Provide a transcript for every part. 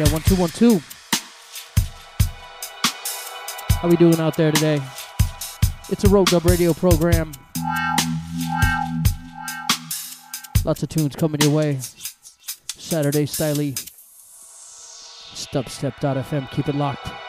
Yeah, one two one two. How we doing out there today? It's a RogueDub Radio program. Lots of tunes coming your way. Saturday styly. Dubstep.fm. Keep it locked.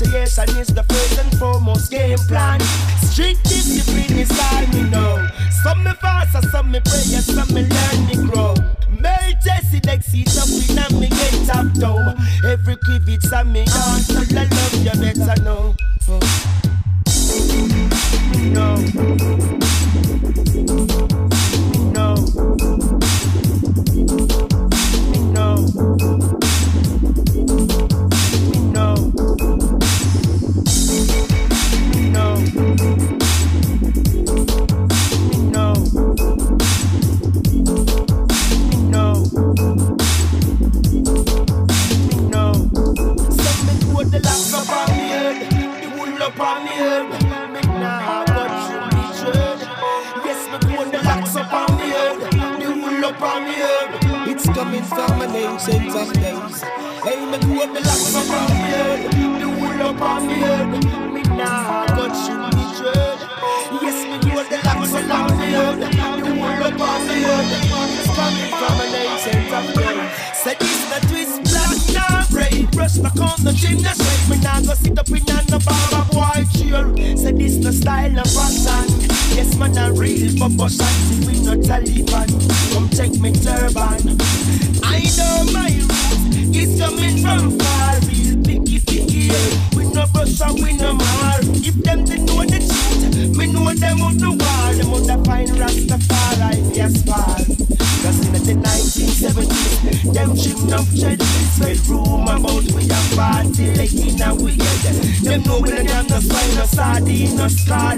Yes, Pronunciation is the first and foremost game plan. Street discipline is all me know. Some me fast, some me pray, some me learn, me grow. Mary Jesse, they see and me get top down. Every kivitz and me answer, I love you better know. No. no ginger straight. Me nah go sit up in no barber boy chair. Say this no style of fashion. Yes, man, a real bubble shot. We no Taliban. Come check me turban. I know my roots. It's coming from far. Real picky picky. Eh. We no brush and we no mar. If them they know the truth, me know them out the wall. Them out the fine Rastafari. Yes, pal. Cause in the 1970s, them chip enough shed. Spread rumor about we a party like in a weekend. Them know we don't have no spine, no sardine, no straw.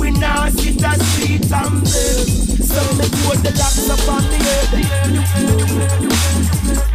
We now sit at street and beg. So me put the locks up on the head.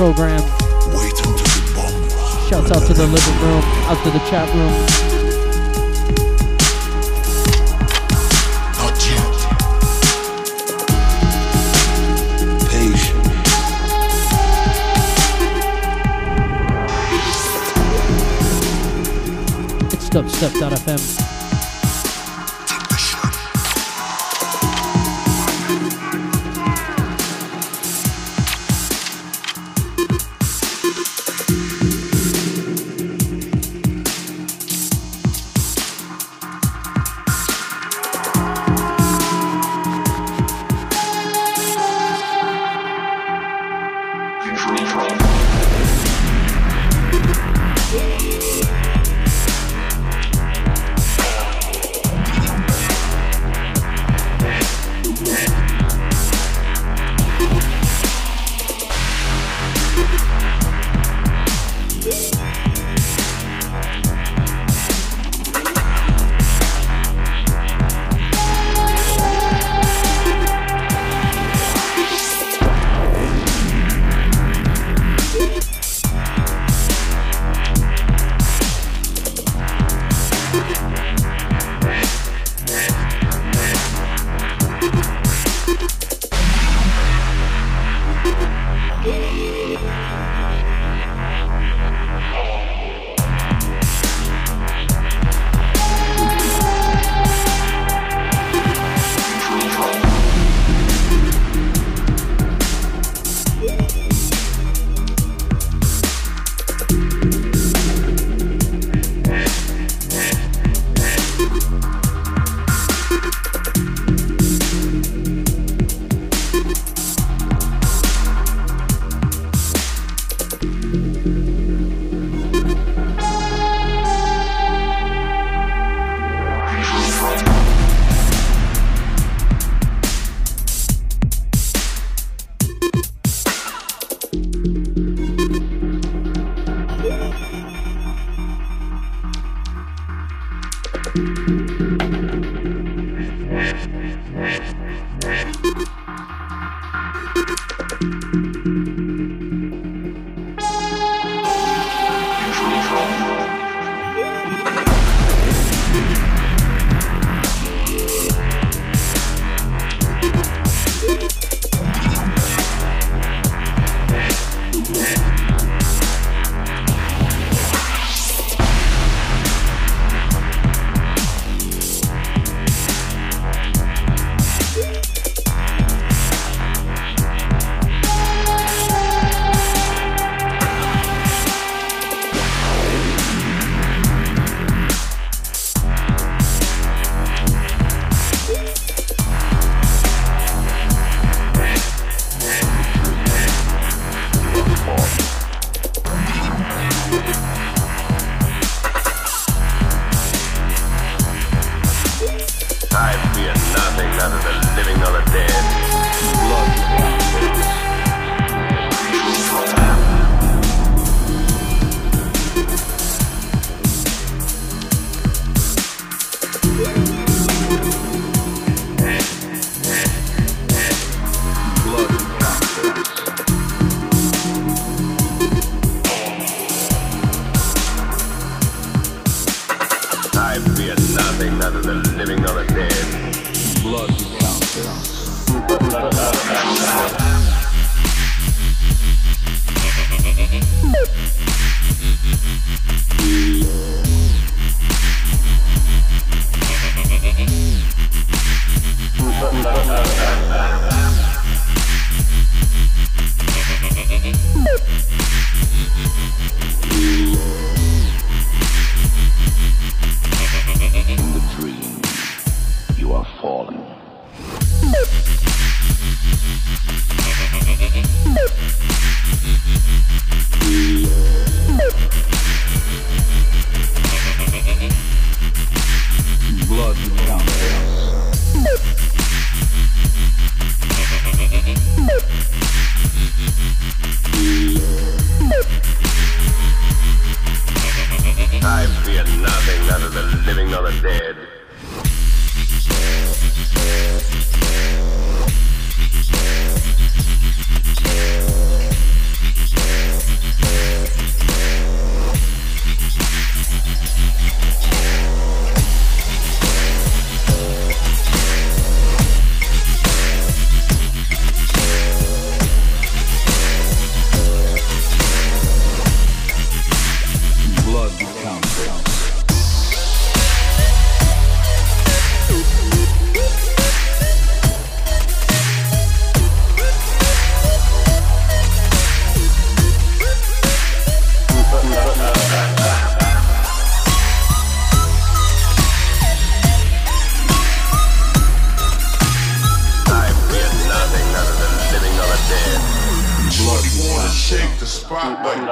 program. Shouts out to the living room, out to the chat room. Dubstep.fm.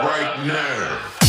Yeah.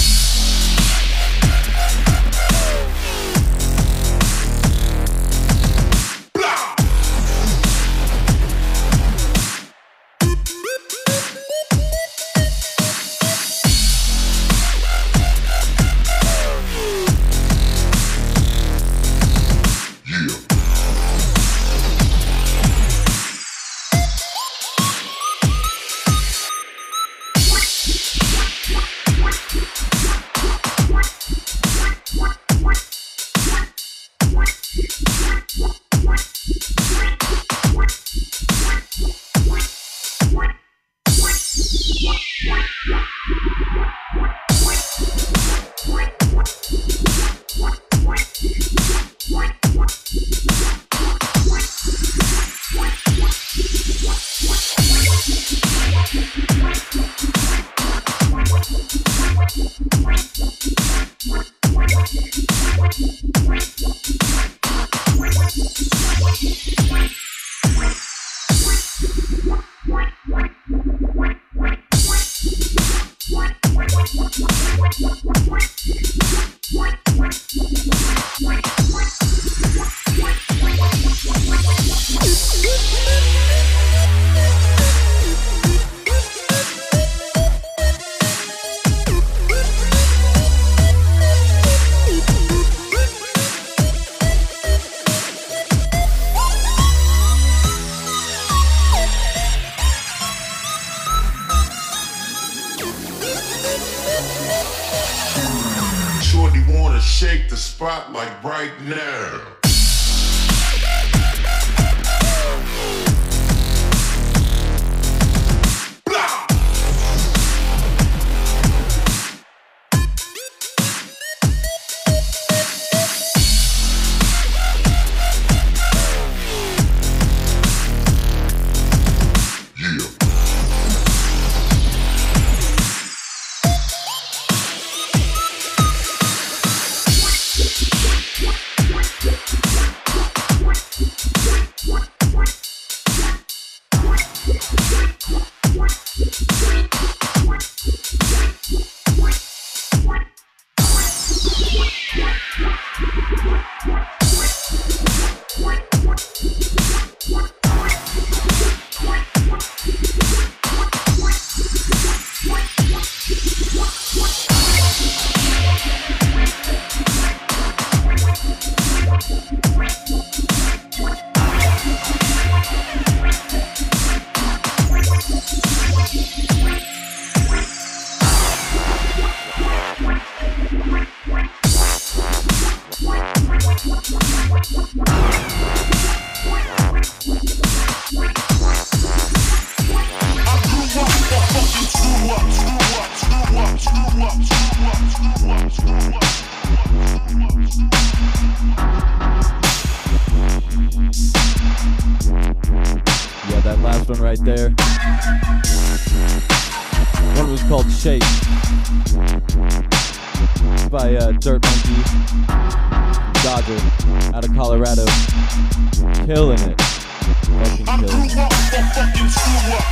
Killing it. Fucking killing it.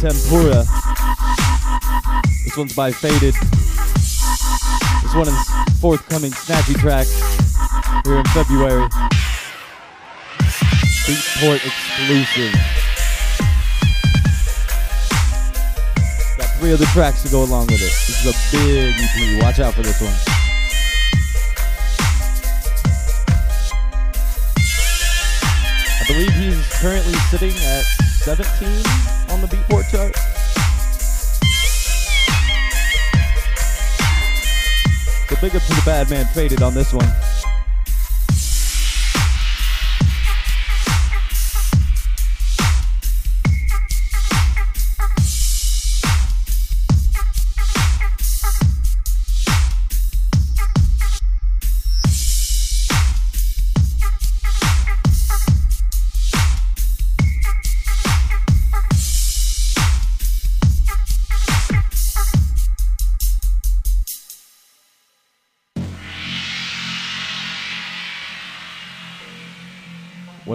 Tempura. This one's by Faded. This one is forthcoming Snatchy track here in February. Beatport exclusive. Got three other tracks to go along with it. This is a big EP. Watch out for this one. I believe he's currently sitting at 17 on the Beatport chart. So big up to the bad man Faded on this one.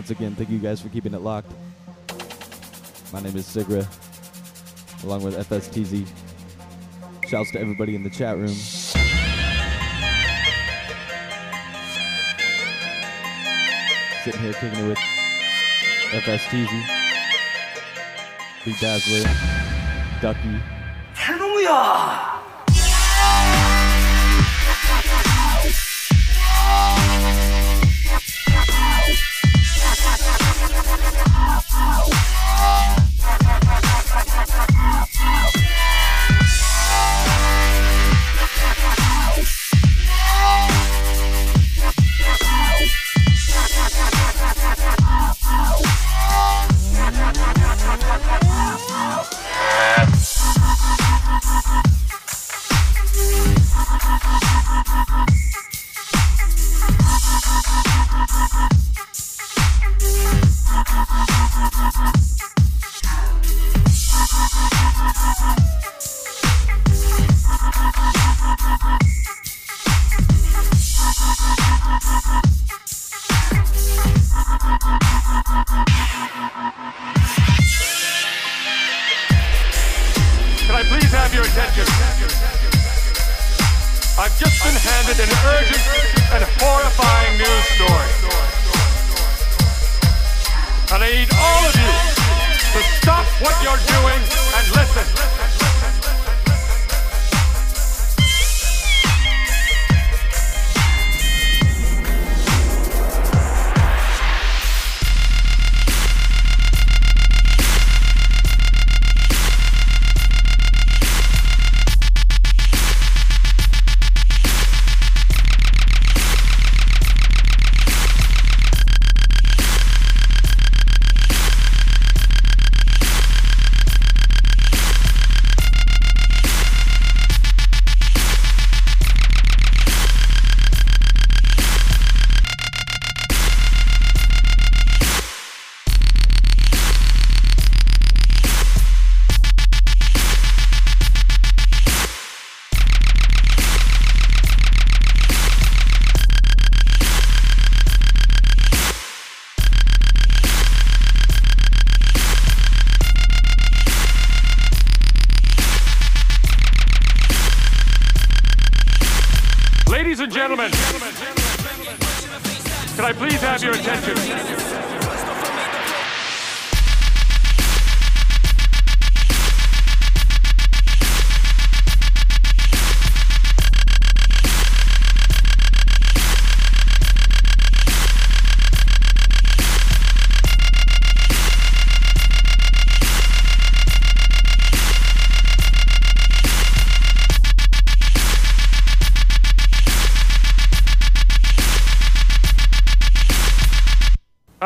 Once again, thank you guys for keeping it locked. My name is Sigrah, along with FSTZ. Shouts to everybody in the chat room. Sitting here kicking it with FSTZ, Big Dazzler, Ducky. Hallelujah!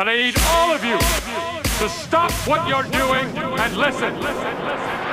And I need all of you to stop what you're doing and listen.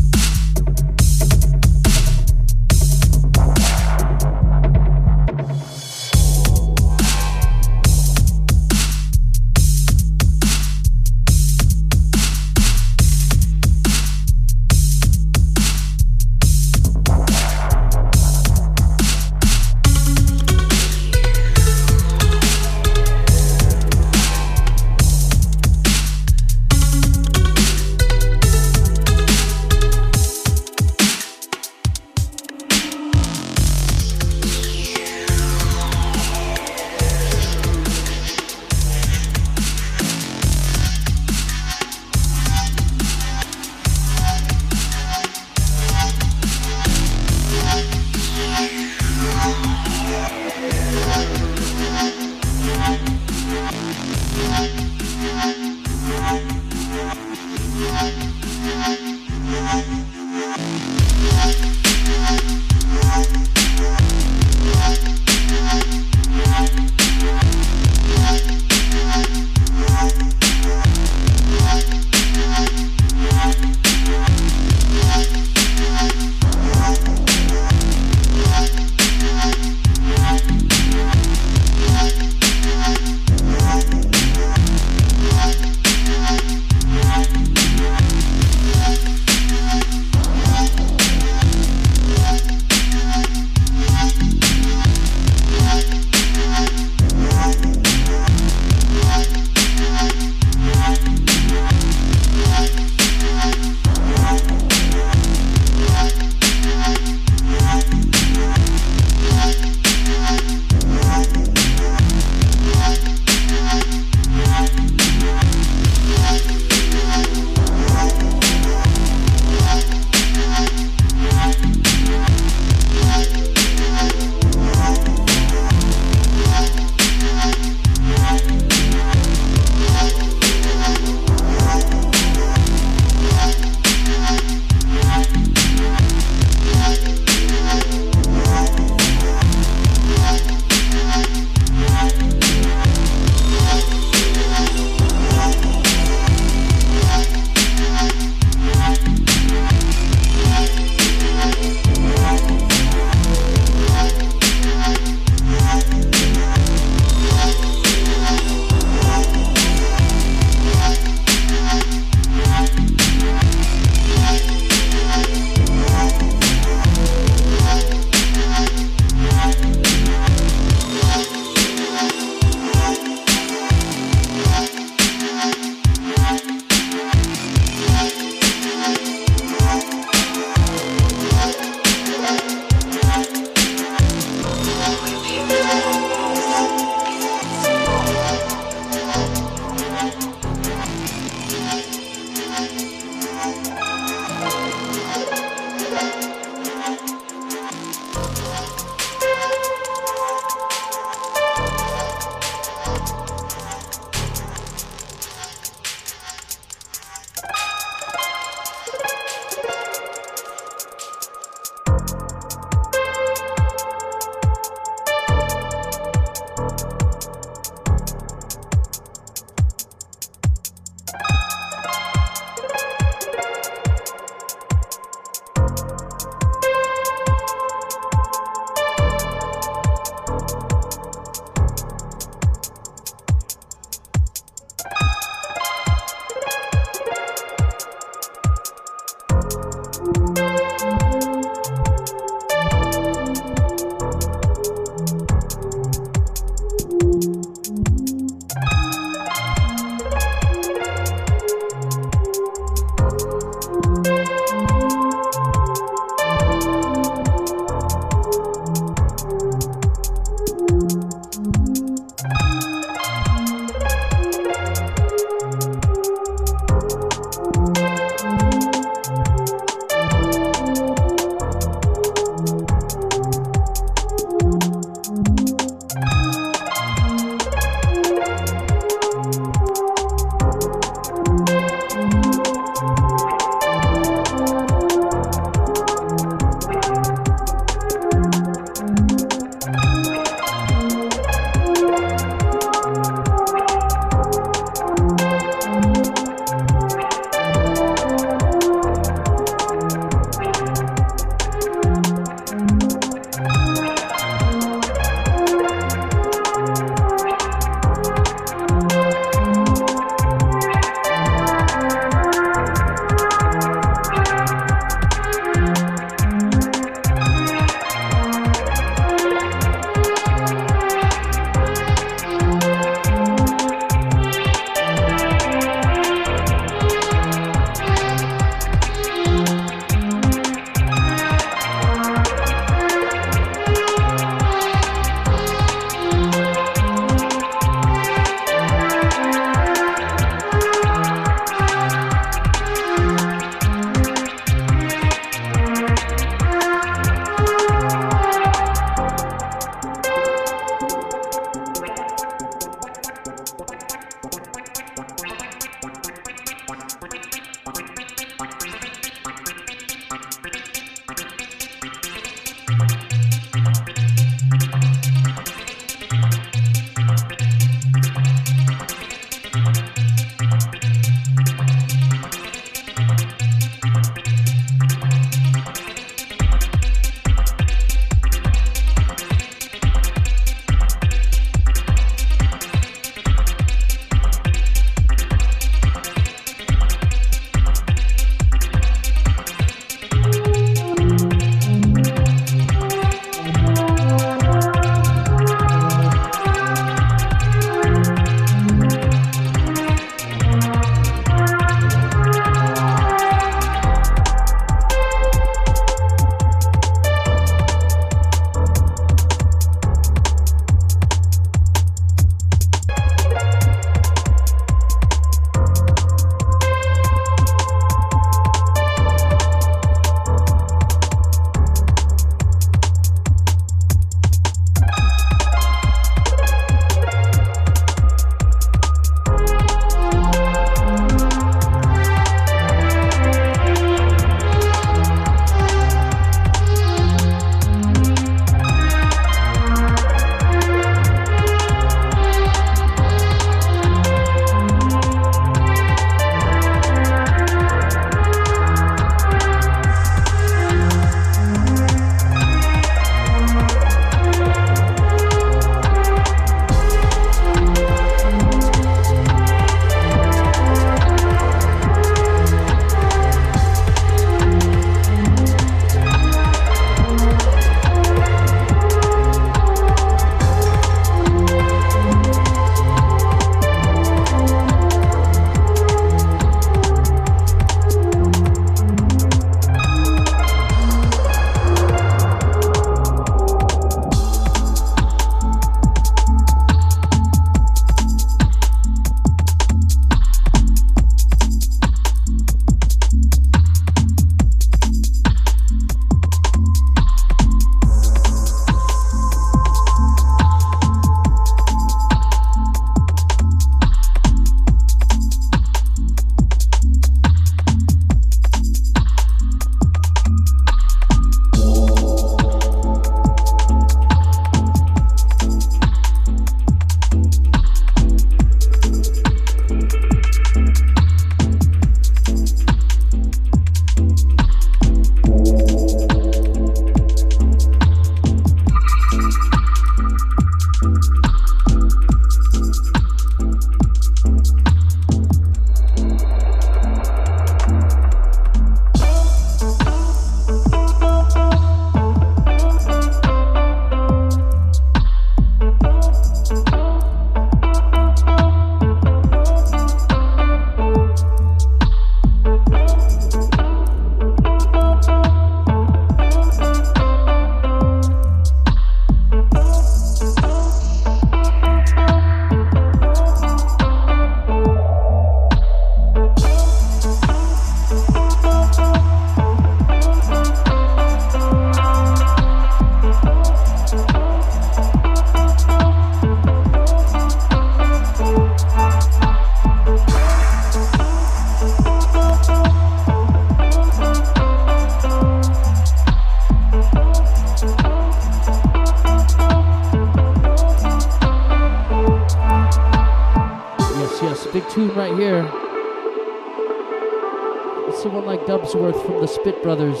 One from the Spit Brothers,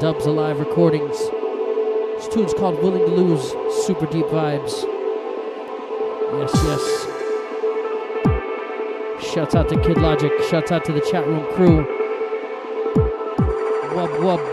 Dubs Alive Recordings. This tune's called Willing to Lose, super deep vibes. Yes, yes. Shouts out to Kid Logic, shouts out to the chat room crew. Wub wub.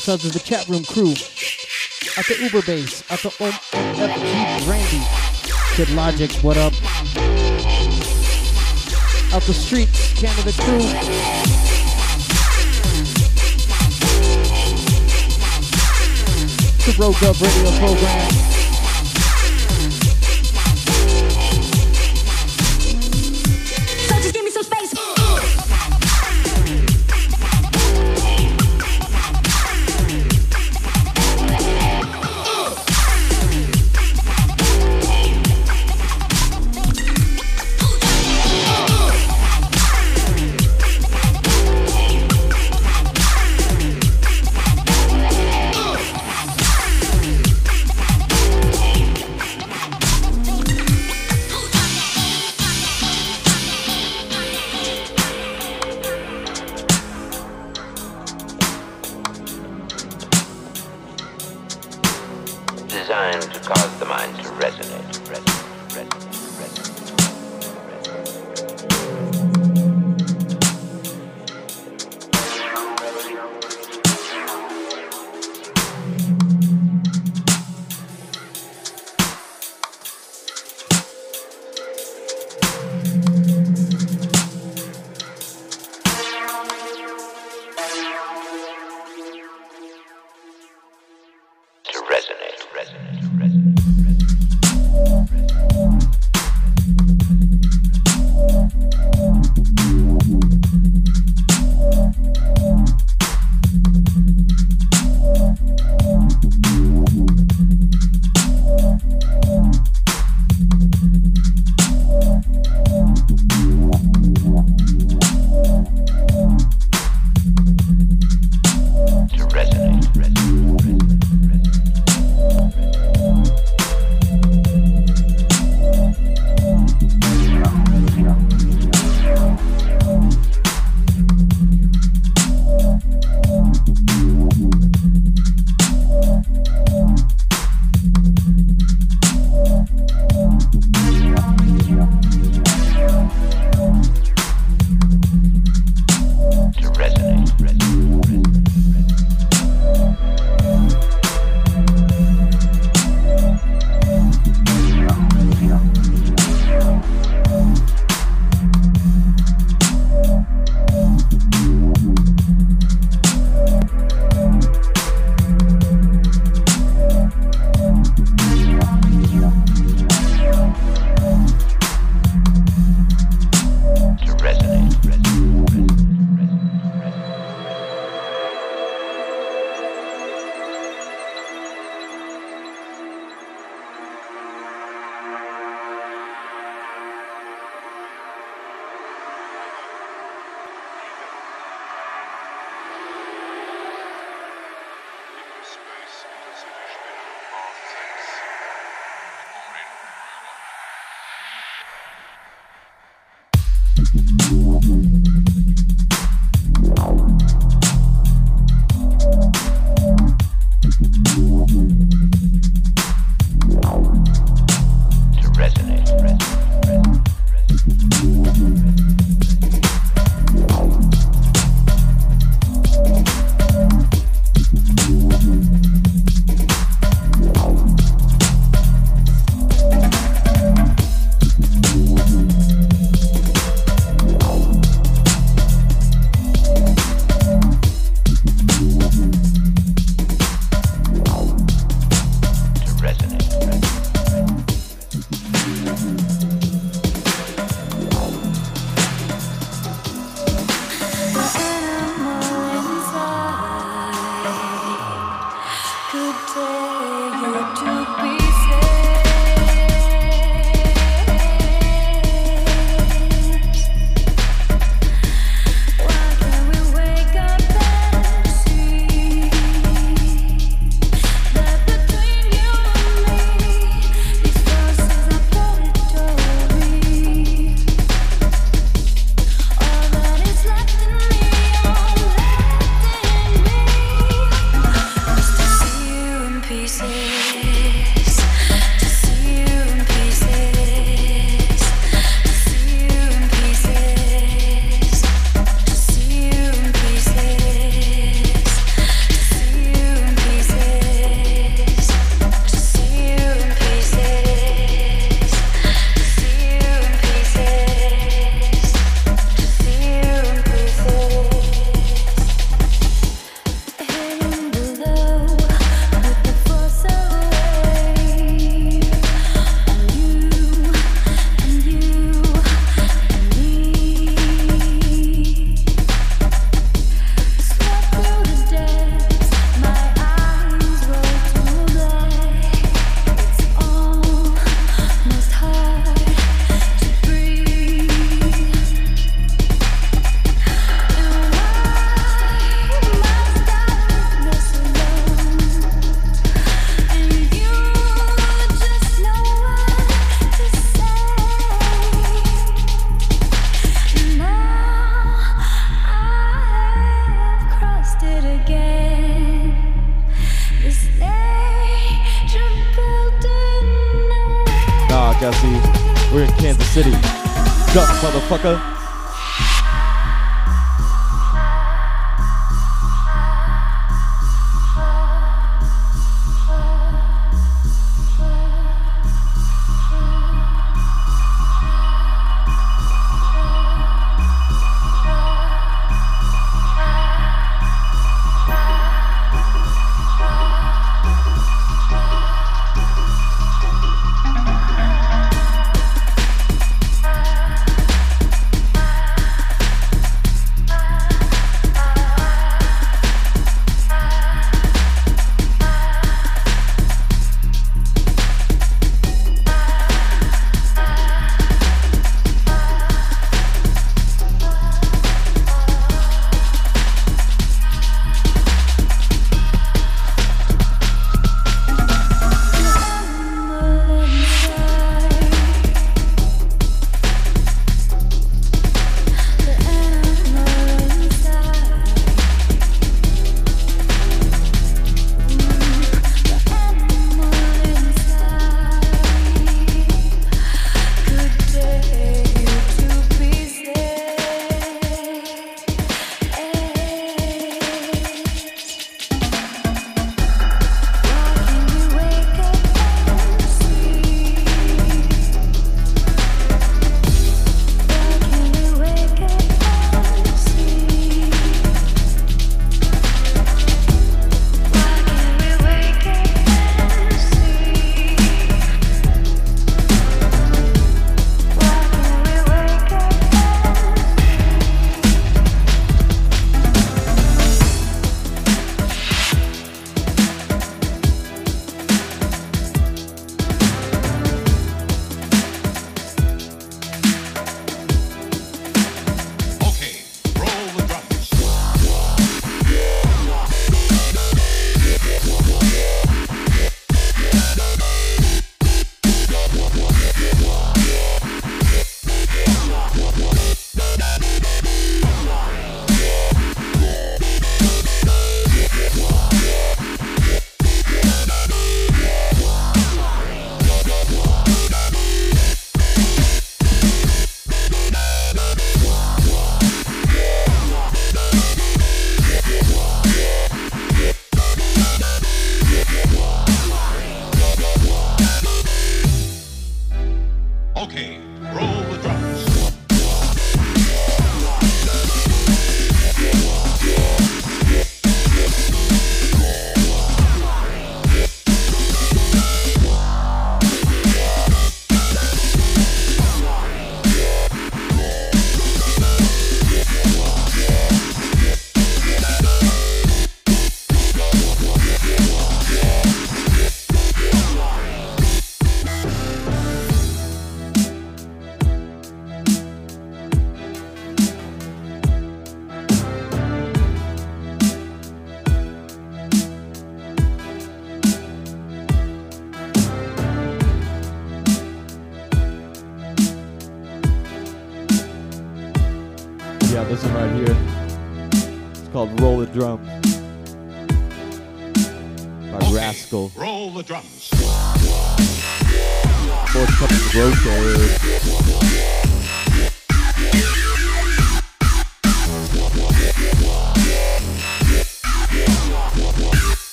Shouts out to the chat room crew. At the Uber base. At the OMFG Brandy. Kid Logic, what up? Out the streets, Canada crew. The RogueDub radio program.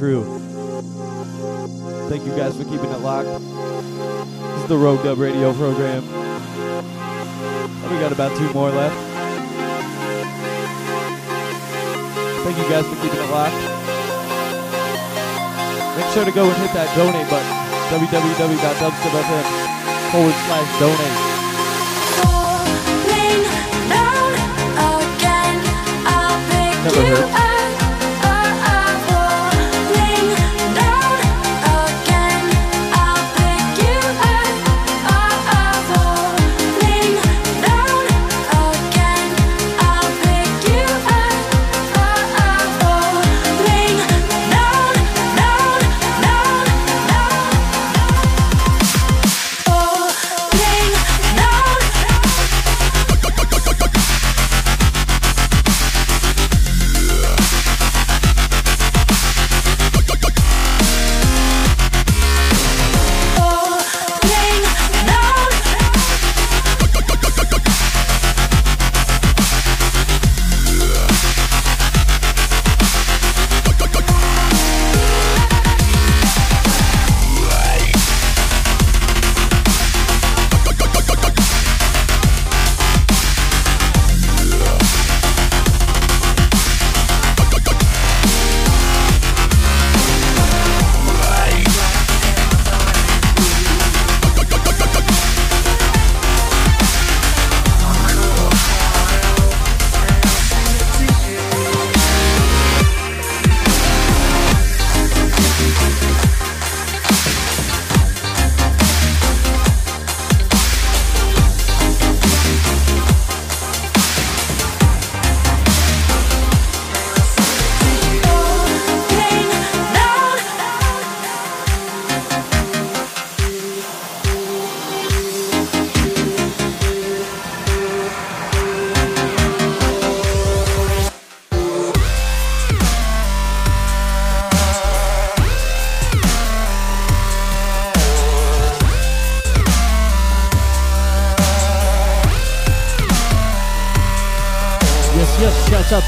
Crew. Thank you guys for keeping it locked. This is the RogueDub Radio program. We got about two more left. Thank you guys for keeping it locked. Make sure to go and hit that donate button. www.dubstep.fm forward slash donate.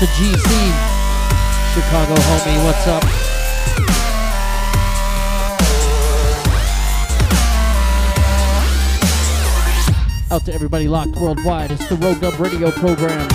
To GC. Chicago homie, what's up? Out to everybody locked worldwide. It's the RogueDub Radio program.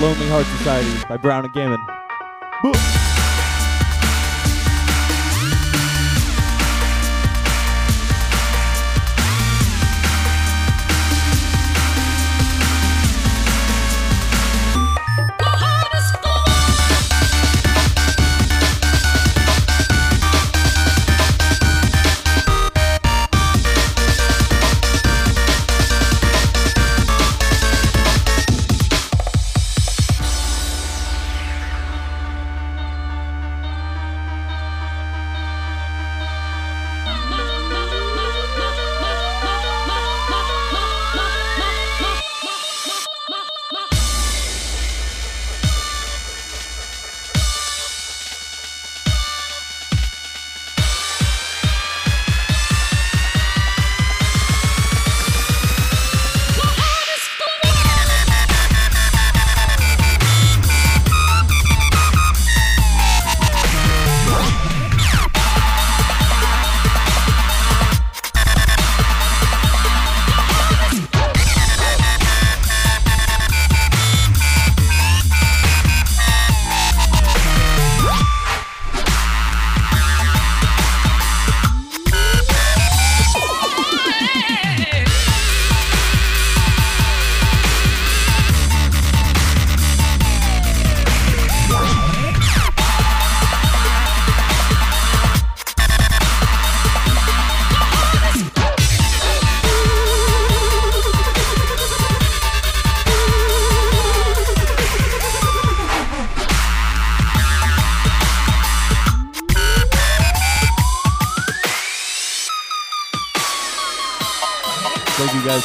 Lonely Heart Society by Brown and Gammon.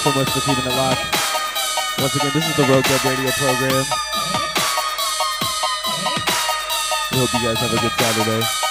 So much for keeping it locked. Once again, this is the RogueDub Radio program. We hope you guys have a good Saturday.